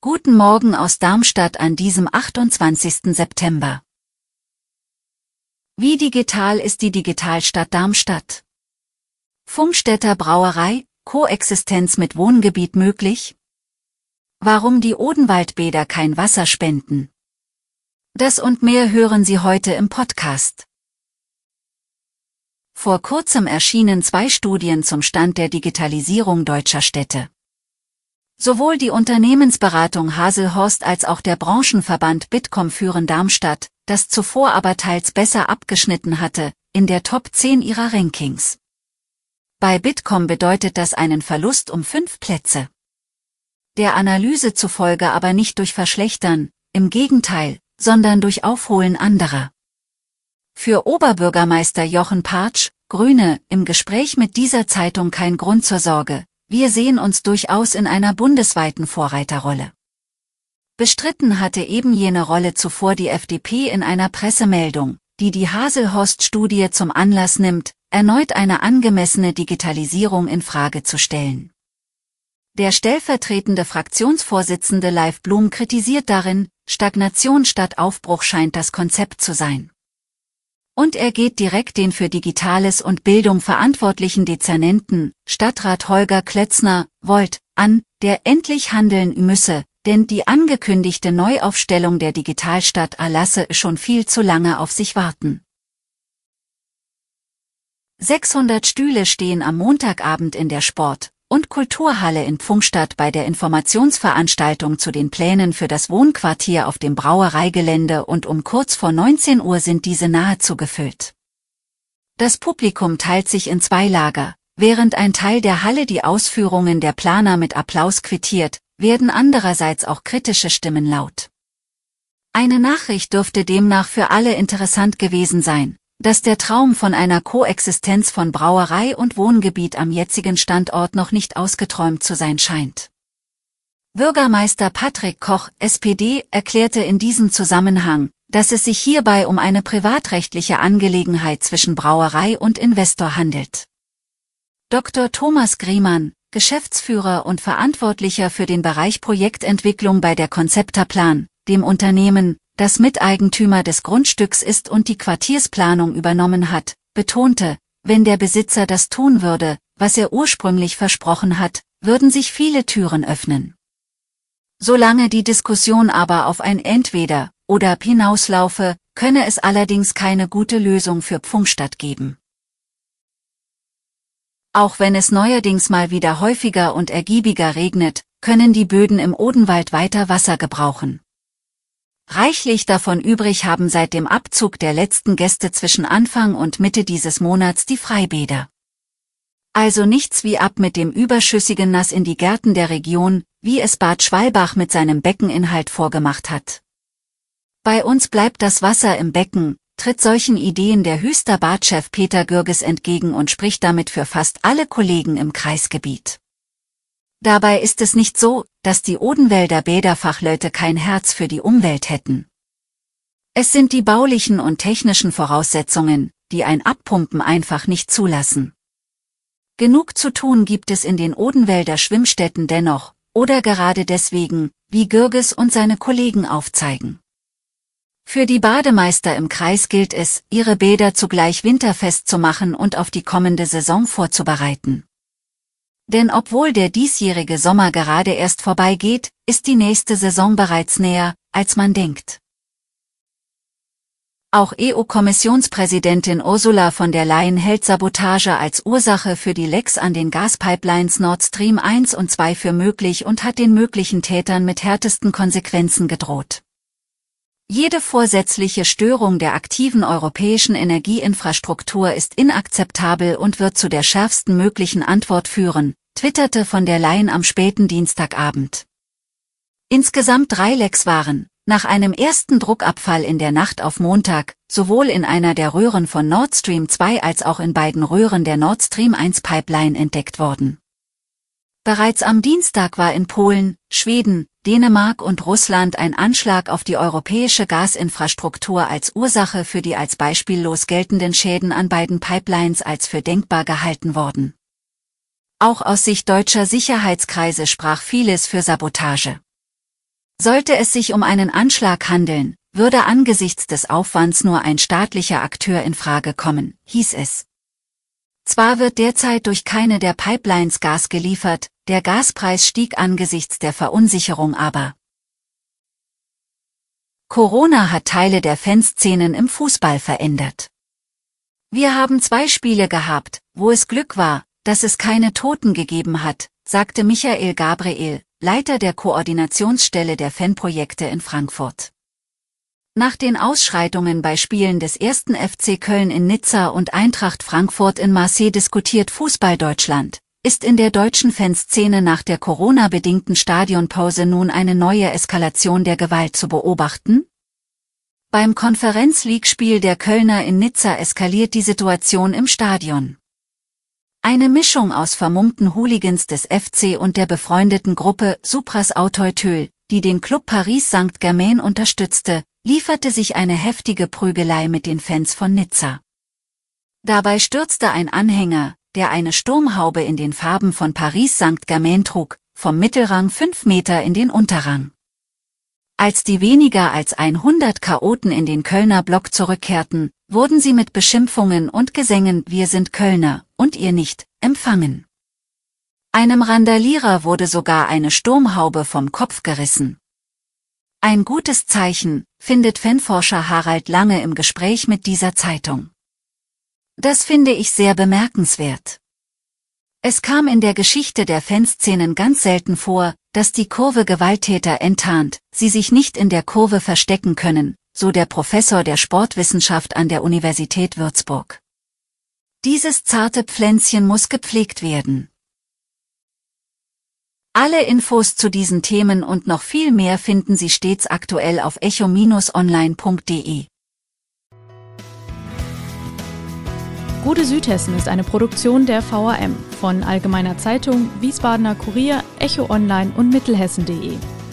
Guten Morgen aus Darmstadt an diesem 28. September. Wie digital ist die Digitalstadt Darmstadt? Funkstätter Brauerei, Koexistenz mit Wohngebiet möglich? Warum die Odenwaldbäder kein Wasser spenden? Das und mehr hören Sie heute im Podcast. Vor kurzem erschienen zwei Studien zum Stand der Digitalisierung deutscher Städte. Sowohl die Unternehmensberatung Haselhorst als auch der Branchenverband Bitkom führen Darmstadt, das zuvor aber teils besser abgeschnitten hatte, in der Top 10 ihrer Rankings. Bei Bitkom bedeutet das einen Verlust um fünf Plätze. Der Analyse zufolge aber nicht durch Verschlechtern, im Gegenteil, sondern durch Aufholen anderer. Für Oberbürgermeister Jochen Partsch, Grüne, im Gespräch mit dieser Zeitung kein Grund zur Sorge. Wir sehen uns durchaus in einer bundesweiten Vorreiterrolle. Bestritten hatte eben jene Rolle zuvor die FDP in einer Pressemeldung, die die Haselhorst-Studie zum Anlass nimmt, erneut eine angemessene Digitalisierung in Frage zu stellen. Der stellvertretende Fraktionsvorsitzende Leif Blum kritisiert darin, Stagnation statt Aufbruch scheint das Konzept zu sein. Und er geht direkt den für Digitales und Bildung verantwortlichen Dezernenten, Stadtrat Holger Klötzner, Volt, an, der endlich handeln müsse, denn die angekündigte Neuaufstellung der Digitalstadt erlasse schon viel zu lange auf sich warten. 600 Stühle stehen am Montagabend in der Sport- und Kulturhalle in Pfungstadt bei der Informationsveranstaltung zu den Plänen für das Wohnquartier auf dem Brauereigelände und um kurz vor 19 Uhr sind diese nahezu gefüllt. Das Publikum teilt sich in zwei Lager, während ein Teil der Halle die Ausführungen der Planer mit Applaus quittiert, werden andererseits auch kritische Stimmen laut. Eine Nachricht dürfte demnach für alle interessant gewesen sein, dass der Traum von einer Koexistenz von Brauerei und Wohngebiet am jetzigen Standort noch nicht ausgeträumt zu sein scheint. Bürgermeister Patrick Koch, SPD, erklärte in diesem Zusammenhang, dass es sich hierbei um eine privatrechtliche Angelegenheit zwischen Brauerei und Investor handelt. Dr. Thomas Griemann, Geschäftsführer und Verantwortlicher für den Bereich Projektentwicklung bei der Konzepterplan, dem Unternehmen, das Miteigentümer des Grundstücks ist und die Quartiersplanung übernommen hat, betonte, wenn der Besitzer das tun würde, was er ursprünglich versprochen hat, würden sich viele Türen öffnen. Solange die Diskussion aber auf ein Entweder oder hinauslaufe, könne es allerdings keine gute Lösung für Pfungstadt geben. Auch wenn es neuerdings mal wieder häufiger und ergiebiger regnet, können die Böden im Odenwald weiter Wasser gebrauchen. Reichlich davon übrig haben seit dem Abzug der letzten Gäste zwischen Anfang und Mitte dieses Monats die Freibäder. Also nichts wie ab mit dem überschüssigen Nass in die Gärten der Region, wie es Bad Schwalbach mit seinem Beckeninhalt vorgemacht hat. Bei uns bleibt das Wasser im Becken, tritt solchen Ideen der Hüster Badchef Peter Gürges entgegen und spricht damit für fast alle Kollegen im Kreisgebiet. Dabei ist es nicht so, dass die Odenwälder Bäderfachleute kein Herz für die Umwelt hätten. Es sind die baulichen und technischen Voraussetzungen, die ein Abpumpen einfach nicht zulassen. Genug zu tun gibt es in den Odenwälder Schwimmstätten dennoch, oder gerade deswegen, wie Gürges und seine Kollegen aufzeigen. Für die Bademeister im Kreis gilt es, ihre Bäder zugleich winterfest zu machen und auf die kommende Saison vorzubereiten. Denn obwohl der diesjährige Sommer gerade erst vorbeigeht, ist die nächste Saison bereits näher, als man denkt. Auch EU-Kommissionspräsidentin Ursula von der Leyen hält Sabotage als Ursache für die Lecks an den Gaspipelines Nord Stream 1 und 2 für möglich und hat den möglichen Tätern mit härtesten Konsequenzen gedroht. Jede vorsätzliche Störung der aktiven europäischen Energieinfrastruktur ist inakzeptabel und wird zu der schärfsten möglichen Antwort führen, twitterte von der Leyen am späten Dienstagabend. Insgesamt drei Lecks waren, nach einem ersten Druckabfall in der Nacht auf Montag, sowohl in einer der Röhren von Nord Stream 2 als auch in beiden Röhren der Nord Stream 1 Pipeline entdeckt worden. Bereits am Dienstag war in Polen, Schweden, Dänemark und Russland ein Anschlag auf die europäische Gasinfrastruktur als Ursache für die als beispiellos geltenden Schäden an beiden Pipelines als für denkbar gehalten worden. Auch aus Sicht deutscher Sicherheitskreise sprach vieles für Sabotage. Sollte es sich um einen Anschlag handeln, würde angesichts des Aufwands nur ein staatlicher Akteur in Frage kommen, hieß es. Zwar wird derzeit durch keine der Pipelines Gas geliefert, der Gaspreis stieg angesichts der Verunsicherung aber. Corona hat Teile der Fanszenen im Fußball verändert. Wir haben zwei Spiele gehabt, wo es Glück war, dass es keine Toten gegeben hat, sagte Michael Gabriel, Leiter der Koordinationsstelle der Fanprojekte in Frankfurt. Nach den Ausschreitungen bei Spielen des ersten FC Köln in Nizza und Eintracht Frankfurt in Marseille diskutiert Fußball Deutschland, ist in der deutschen Fanszene nach der Corona-bedingten Stadionpause nun eine neue Eskalation der Gewalt zu beobachten? Beim Konferenz-League-Spiel der Kölner in Nizza eskaliert die Situation im Stadion. Eine Mischung aus vermummten Hooligans des FC und der befreundeten Gruppe Supras Auteuil, die den Club Paris Saint-Germain unterstützte, lieferte sich eine heftige Prügelei mit den Fans von Nizza. Dabei stürzte ein Anhänger, der eine Sturmhaube in den Farben von Paris Saint-Germain trug, vom Mittelrang fünf Meter in den Unterrang. Als die weniger als 100 Chaoten in den Kölner Block zurückkehrten, wurden sie mit Beschimpfungen und Gesängen Wir sind Kölner und ihr nicht empfangen. Einem Randalierer wurde sogar eine Sturmhaube vom Kopf gerissen. Ein gutes Zeichen, findet Fanforscher Harald Lange im Gespräch mit dieser Zeitung. Das finde ich sehr bemerkenswert. Es kam in der Geschichte der Fanszenen ganz selten vor, dass die Kurve Gewalttäter enttarnt, sie sich nicht in der Kurve verstecken können, so der Professor der Sportwissenschaft an der Universität Würzburg. Dieses zarte Pflänzchen muss gepflegt werden. Alle Infos zu diesen Themen und noch viel mehr finden Sie stets aktuell auf echo-online.de. Gute Südhessen ist eine Produktion der VAM von Allgemeiner Zeitung, Wiesbadener Kurier, Echo Online und Mittelhessen.de.